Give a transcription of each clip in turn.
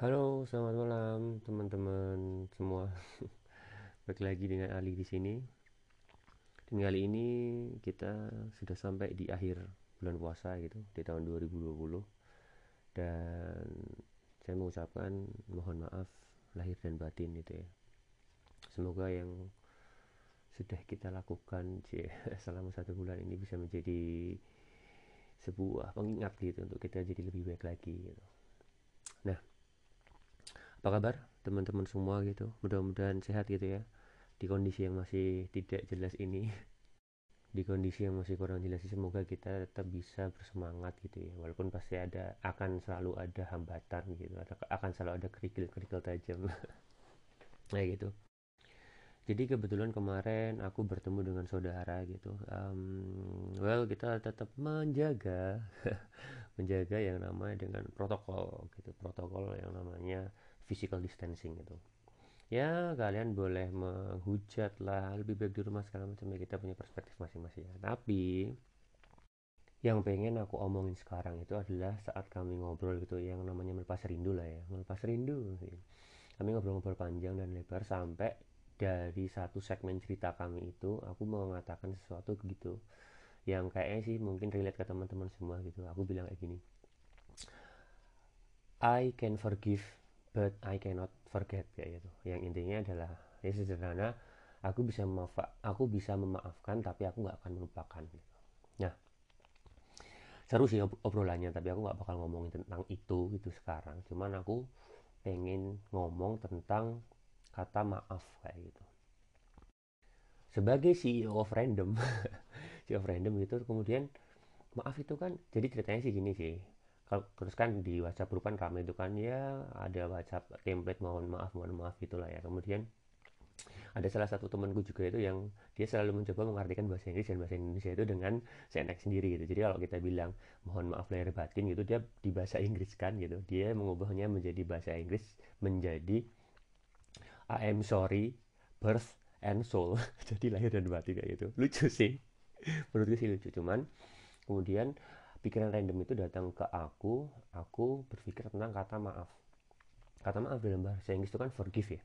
Halo, selamat malam teman-teman semua. Balik lagi dengan Ali di sini. Dan kali ini kita sudah sampai di akhir bulan puasa gitu di tahun 2020. Dan saya mengucapkan mohon maaf lahir dan batin itu ya. Semoga yang sudah kita lakukan selama satu bulan ini bisa menjadi sebuah pengingat gitu untuk kita jadi lebih baik lagi gitu. Nah, apa kabar teman-teman semua gitu? Mudah-mudahan sehat gitu ya di kondisi yang masih tidak jelas ini. Di kondisi yang masih kurang jelas semoga kita tetap bisa bersemangat gitu ya. Walaupun pasti ada akan selalu ada hambatan gitu ada, akan selalu ada kerikil-kerikil tajam. Nah gitu. Jadi kebetulan kemarin aku bertemu dengan saudara gitu. Um, well kita tetap menjaga menjaga yang namanya dengan protokol gitu. Protokol yang namanya physical distancing gitu. Ya kalian boleh menghujat lah lebih baik di rumah segala macam. Ya kita punya perspektif masing-masing ya. Tapi yang pengen aku omongin sekarang itu adalah saat kami ngobrol gitu yang namanya melepas rindu lah ya. Melepas rindu kami ngobrol-ngobrol panjang dan lebar sampai dari satu segmen cerita kami itu aku mau mengatakan sesuatu gitu. Yang kayaknya sih mungkin relate ke teman-teman semua gitu. Aku bilang kayak gini. I can forgive but I cannot forget kayak gitu. Yang intinya adalah ya sederhana aku bisa memaaf aku bisa memaafkan tapi aku nggak akan melupakan gitu. nah seru sih obrolannya tapi aku nggak bakal ngomongin tentang itu gitu sekarang. Cuman aku pengen ngomong tentang kata maaf kayak gitu. Sebagai CEO of random CEO of random gitu kemudian maaf itu kan jadi ceritanya sih gini sih terus kan di WhatsApp grup kan ramai itu kan ya ada WhatsApp template mohon maaf mohon maaf itulah ya. Kemudian ada salah satu temanku juga itu yang dia selalu mencoba mengartikan bahasa Inggris dan bahasa Indonesia itu dengan seenak sendiri gitu. Jadi kalau kita bilang mohon maaf lahir batin gitu dia di bahasa Inggris kan gitu. Dia mengubahnya menjadi bahasa Inggris menjadi I am sorry birth and soul. Jadi lahir dan batin kayak gitu. Lucu sih. Menurutku sih lucu. Cuman kemudian pikiran random itu datang ke aku aku berpikir tentang kata maaf. Kata maaf dalam bahasa Inggris itu kan forgive ya.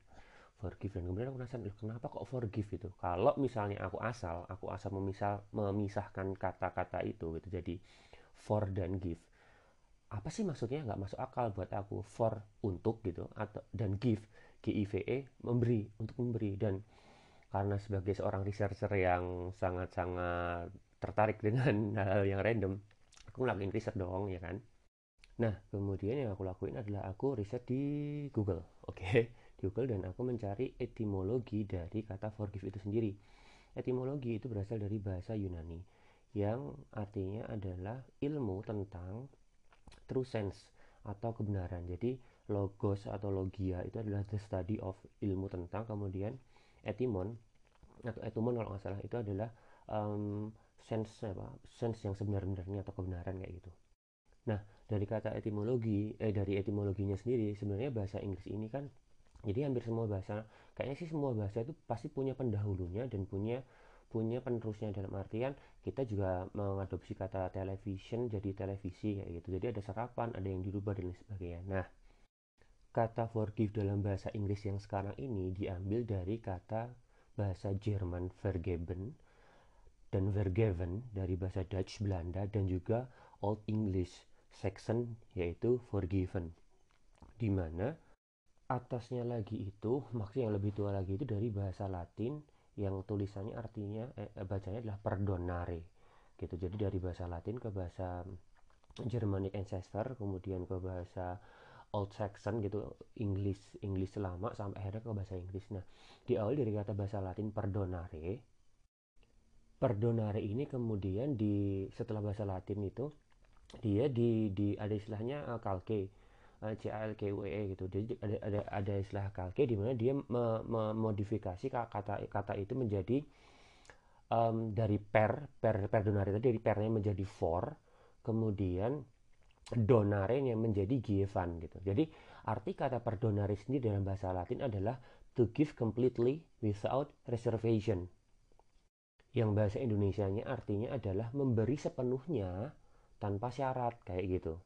Forgive dan kemudian aku penasaran kenapa kok forgive itu? Kalau misalnya aku asal aku asal memisah memisahkan kata-kata itu gitu jadi for dan give apa sih maksudnya? Nggak masuk akal buat aku. For untuk gitu atau dan give G I V E memberi untuk memberi. Dan karena sebagai seorang researcher yang sangat-sangat tertarik dengan hal, -hal yang random aku ngelakuin riset dong ya kan? Nah kemudian yang aku lakuin adalah aku riset di Google oke? Okay? di Google dan aku mencari etimologi dari kata forgive itu sendiri. Etimologi itu berasal dari bahasa Yunani yang artinya adalah ilmu tentang true sense atau kebenaran. Jadi logos atau logia itu adalah the study of ilmu tentang kemudian etimon atau etumon kalau nggak salah itu adalah um, sense apa sense yang sebenarnya atau kebenaran kayak gitu. Nah dari kata etimologi eh dari etimologinya sendiri sebenarnya bahasa Inggris ini kan jadi hampir semua bahasa kayaknya sih semua bahasa itu pasti punya pendahulunya dan punya punya penerusnya. Dalam artian kita juga mengadopsi kata television jadi televisi kayak gitu. Jadi ada serapan ada yang dirubah dan lain sebagainya. Nah kata forgive dalam bahasa Inggris yang sekarang ini diambil dari kata bahasa Jerman vergeben dan vergeven dari bahasa Dutch Belanda dan juga Old English Saxon yaitu forgiven. Di mana atasnya lagi itu maksudnya yang lebih tua lagi itu dari bahasa Latin yang tulisannya artinya eh, bacanya adalah perdonare gitu. Jadi dari bahasa Latin ke bahasa Germanic ancestor kemudian ke bahasa Old Saxon gitu English English lama sampai akhirnya ke bahasa Inggris. Nah di awal dari kata bahasa Latin perdonare perdonare ini kemudian di setelah bahasa Latin itu dia di, di ada istilahnya uh, calque uh, E gitu. Jadi ada ada ada istilah calque di mana dia memodifikasi kata kata itu menjadi um, dari per per perdonare tadi dari pernya menjadi for kemudian donare yang menjadi given gitu. Jadi arti kata perdonare sendiri dalam bahasa Latin adalah to give completely without reservation yang bahasa Indonesianya artinya adalah memberi sepenuhnya tanpa syarat kayak gitu.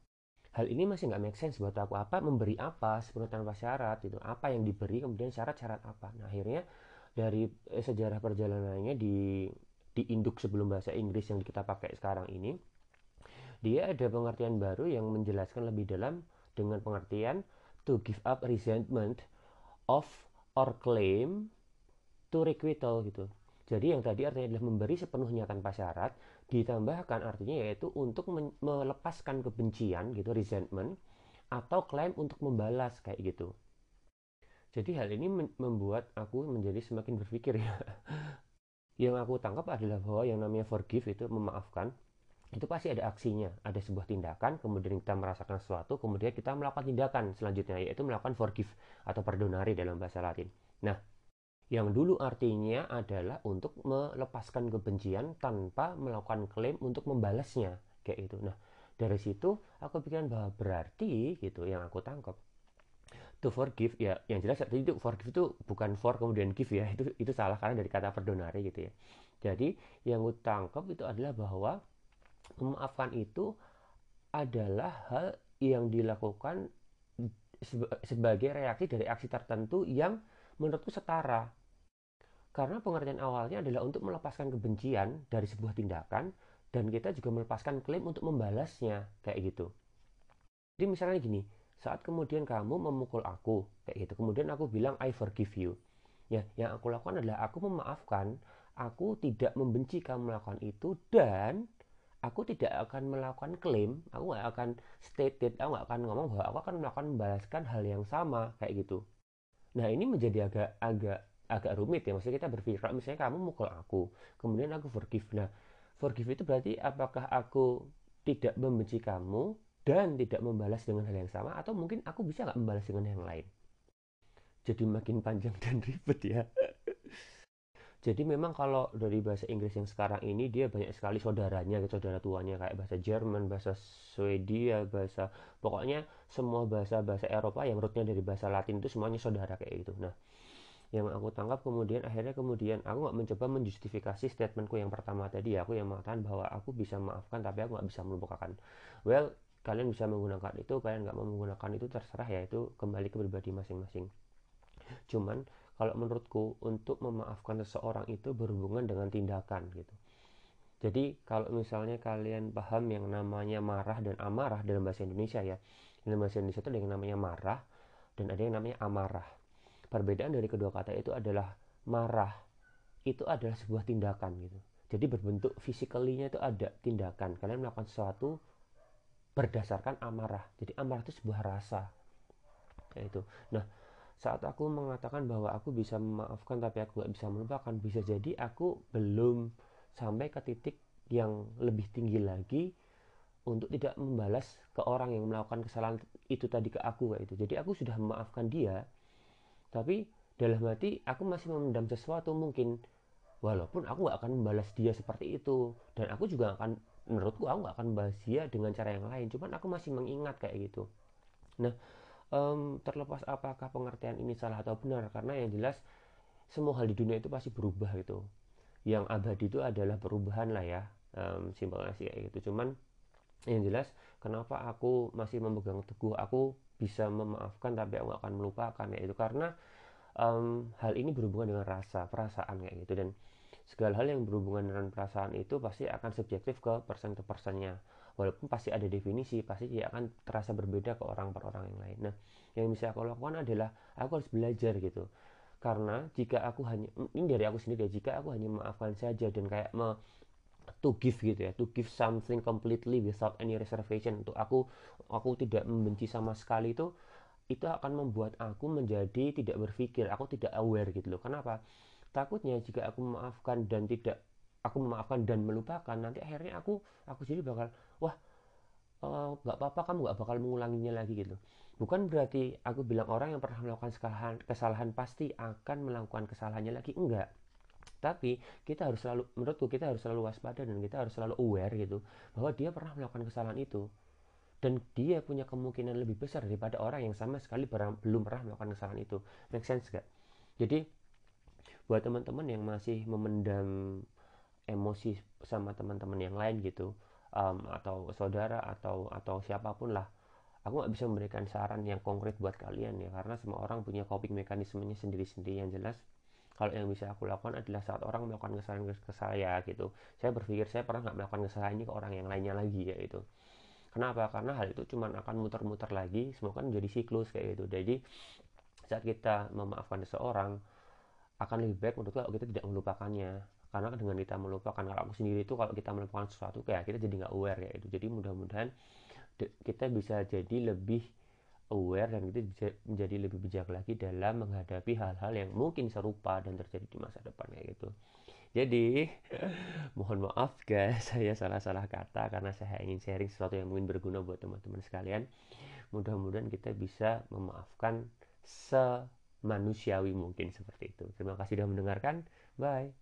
hal ini masih nggak make sense buat aku. Apa memberi apa sepenuhnya tanpa syarat itu apa yang diberi kemudian syarat-syarat apa? Nah akhirnya dari eh, sejarah perjalanannya di di induk sebelum bahasa Inggris yang kita pakai sekarang ini dia ada pengertian baru yang menjelaskan lebih dalam dengan pengertian to give up resentment of or claim to requital gitu jadi yang tadi artinya adalah memberi sepenuhnya tanpa syarat ditambahkan artinya yaitu untuk melepaskan kebencian gitu resentment atau klaim untuk membalas kayak gitu jadi hal ini membuat aku menjadi semakin berpikir ya yang aku tangkap adalah bahwa yang namanya forgive itu memaafkan itu pasti ada aksinya, ada sebuah tindakan, kemudian kita merasakan sesuatu, kemudian kita melakukan tindakan selanjutnya, yaitu melakukan forgive atau perdonari dalam bahasa Latin. Nah, yang dulu artinya adalah untuk melepaskan kebencian tanpa melakukan klaim untuk membalasnya, kayak itu. Nah, dari situ aku pikirkan bahwa berarti gitu yang aku tangkap to forgive ya yang jelas tadi itu forgive itu bukan for kemudian give ya itu itu salah karena dari kata perdonari gitu ya jadi yang gue tangkap itu adalah bahwa memaafkan itu adalah hal yang dilakukan sebagai reaksi dari aksi tertentu yang menurutku setara karena pengertian awalnya adalah untuk melepaskan kebencian dari sebuah tindakan dan kita juga melepaskan klaim untuk membalasnya kayak gitu. Jadi misalnya gini saat kemudian kamu memukul aku kayak gitu. Kemudian aku bilang I forgive you. Ya yang aku lakukan adalah aku memaafkan aku tidak membenci kamu melakukan itu dan aku tidak akan melakukan klaim aku nggak akan stated aku nggak akan ngomong bahwa aku akan melakukan membalaskan hal yang sama kayak gitu. Nah ini menjadi agak agak agak rumit ya. Maksudnya kita berpikir misalnya kamu mukul aku kemudian aku forgive. Nah forgive itu berarti apakah aku tidak membenci kamu dan tidak membalas dengan hal yang sama atau mungkin aku bisa nggak membalas dengan yang lain? Jadi makin panjang dan ribet ya. Jadi memang kalau dari bahasa Inggris yang sekarang ini dia banyak sekali saudaranya saudara tuanya kayak bahasa Jerman bahasa Swedia bahasa pokoknya semua bahasa bahasa Eropa yang rootnya dari bahasa Latin itu semuanya saudara kayak gitu. Nah yang aku tangkap kemudian akhirnya kemudian aku nggak mencoba menjustifikasi statementku yang pertama tadi. Aku yang mengatakan bahwa aku bisa maafkan tapi aku nggak bisa melupakan. Well kalian bisa menggunakan itu kalian nggak mau menggunakan itu terserah ya itu kembali ke pribadi masing-masing. Cuman kalau menurutku untuk memaafkan seseorang itu berhubungan dengan tindakan gitu. Jadi kalau misalnya kalian paham yang namanya marah dan amarah dalam bahasa Indonesia ya dalam bahasa Indonesia itu ada yang namanya marah dan ada yang namanya amarah perbedaan dari kedua kata itu adalah marah itu adalah sebuah tindakan gitu jadi berbentuk fisikalinya itu ada tindakan kalian melakukan sesuatu berdasarkan amarah. Jadi amarah itu sebuah rasa. Yaitu. Nah, saat aku mengatakan bahwa aku bisa memaafkan tapi aku nggak bisa melupakan, bisa jadi aku belum sampai ke titik yang lebih tinggi lagi untuk tidak membalas ke orang yang melakukan kesalahan itu tadi ke aku kayak itu. Jadi aku sudah memaafkan dia, tapi dalam hati aku masih memendam sesuatu mungkin. Walaupun aku nggak akan membalas dia seperti itu. Dan aku juga akan menurutku aku gak akan bahas dia dengan cara yang lain. Cuman aku masih mengingat kayak gitu. Nah um, terlepas apakah pengertian ini salah atau benar karena yang jelas semua hal di dunia itu pasti berubah gitu. Yang abadi itu adalah perubahan lah ya. Um, simpelnya sih kayak gitu. Cuman yang jelas kenapa aku masih memegang teguh aku bisa memaafkan tapi aku akan melupakan ya itu karena um, hal ini berhubungan dengan rasa perasaan kayak gitu. Dan segala hal yang berhubungan dengan perasaan itu pasti akan subjektif ke person to personnya. Walaupun pasti ada definisi pasti dia akan terasa berbeda ke orang per orang yang lain. Nah yang bisa aku lakukan adalah aku harus belajar gitu. Karena jika aku hanya ini dari aku sendiri ya jika aku hanya memaafkan saja dan kayak me, to give gitu ya to give something completely without any reservation. Untuk aku aku tidak membenci sama sekali itu itu akan membuat aku menjadi tidak berpikir aku tidak aware gitu loh. Kenapa? Takutnya jika aku memaafkan dan tidak aku memaafkan dan melupakan nanti akhirnya aku aku jadi bakal wah eh, nggak uh, apa-apa kamu nggak bakal mengulanginya lagi gitu. Bukan berarti aku bilang orang yang pernah melakukan kesalahan kesalahan pasti akan melakukan kesalahannya lagi enggak tapi kita harus selalu menurutku kita harus selalu waspada dan kita harus selalu aware gitu bahwa dia pernah melakukan kesalahan itu. Dan dia punya kemungkinan lebih besar daripada orang yang sama sekali belum pernah melakukan kesalahan itu. Make sense gak jadi buat teman-teman yang masih memendam emosi sama teman-teman yang lain gitu um, atau saudara atau atau siapa pun lah aku nggak bisa memberikan saran yang konkret buat kalian ya. Karena semua orang punya coping mekanismenya sendiri-sendiri. Yang jelas kalau yang bisa aku lakukan adalah saat orang melakukan kesalahan ke saya gitu. Saya berpikir saya pernah nggak melakukan kesalahan ini ke orang yang lainnya lagi ya itu kenapa? Karena hal itu cuma akan muter-muter lagi semua kan menjadi siklus kayak gitu. Jadi saat kita memaafkan seseorang akan lebih baik untuk kalau kita tidak melupakannya. Karena dengan kita melupakan kalau aku sendiri itu kalau kita melupakan sesuatu kayak kita jadi nggak aware ya itu jadi mudah-mudahan kita bisa jadi lebih aware dan kita menjadi lebih bijak lagi dalam menghadapi hal-hal yang mungkin serupa dan terjadi di masa depan kayak gitu. Jadi mohon maaf guys saya salah-salah kata karena saya ingin sharing sesuatu yang mungkin berguna buat teman-teman sekalian. Mudah-mudahan kita bisa memaafkan semanusiawi mungkin seperti itu. Terima kasih sudah mendengarkan. Bye.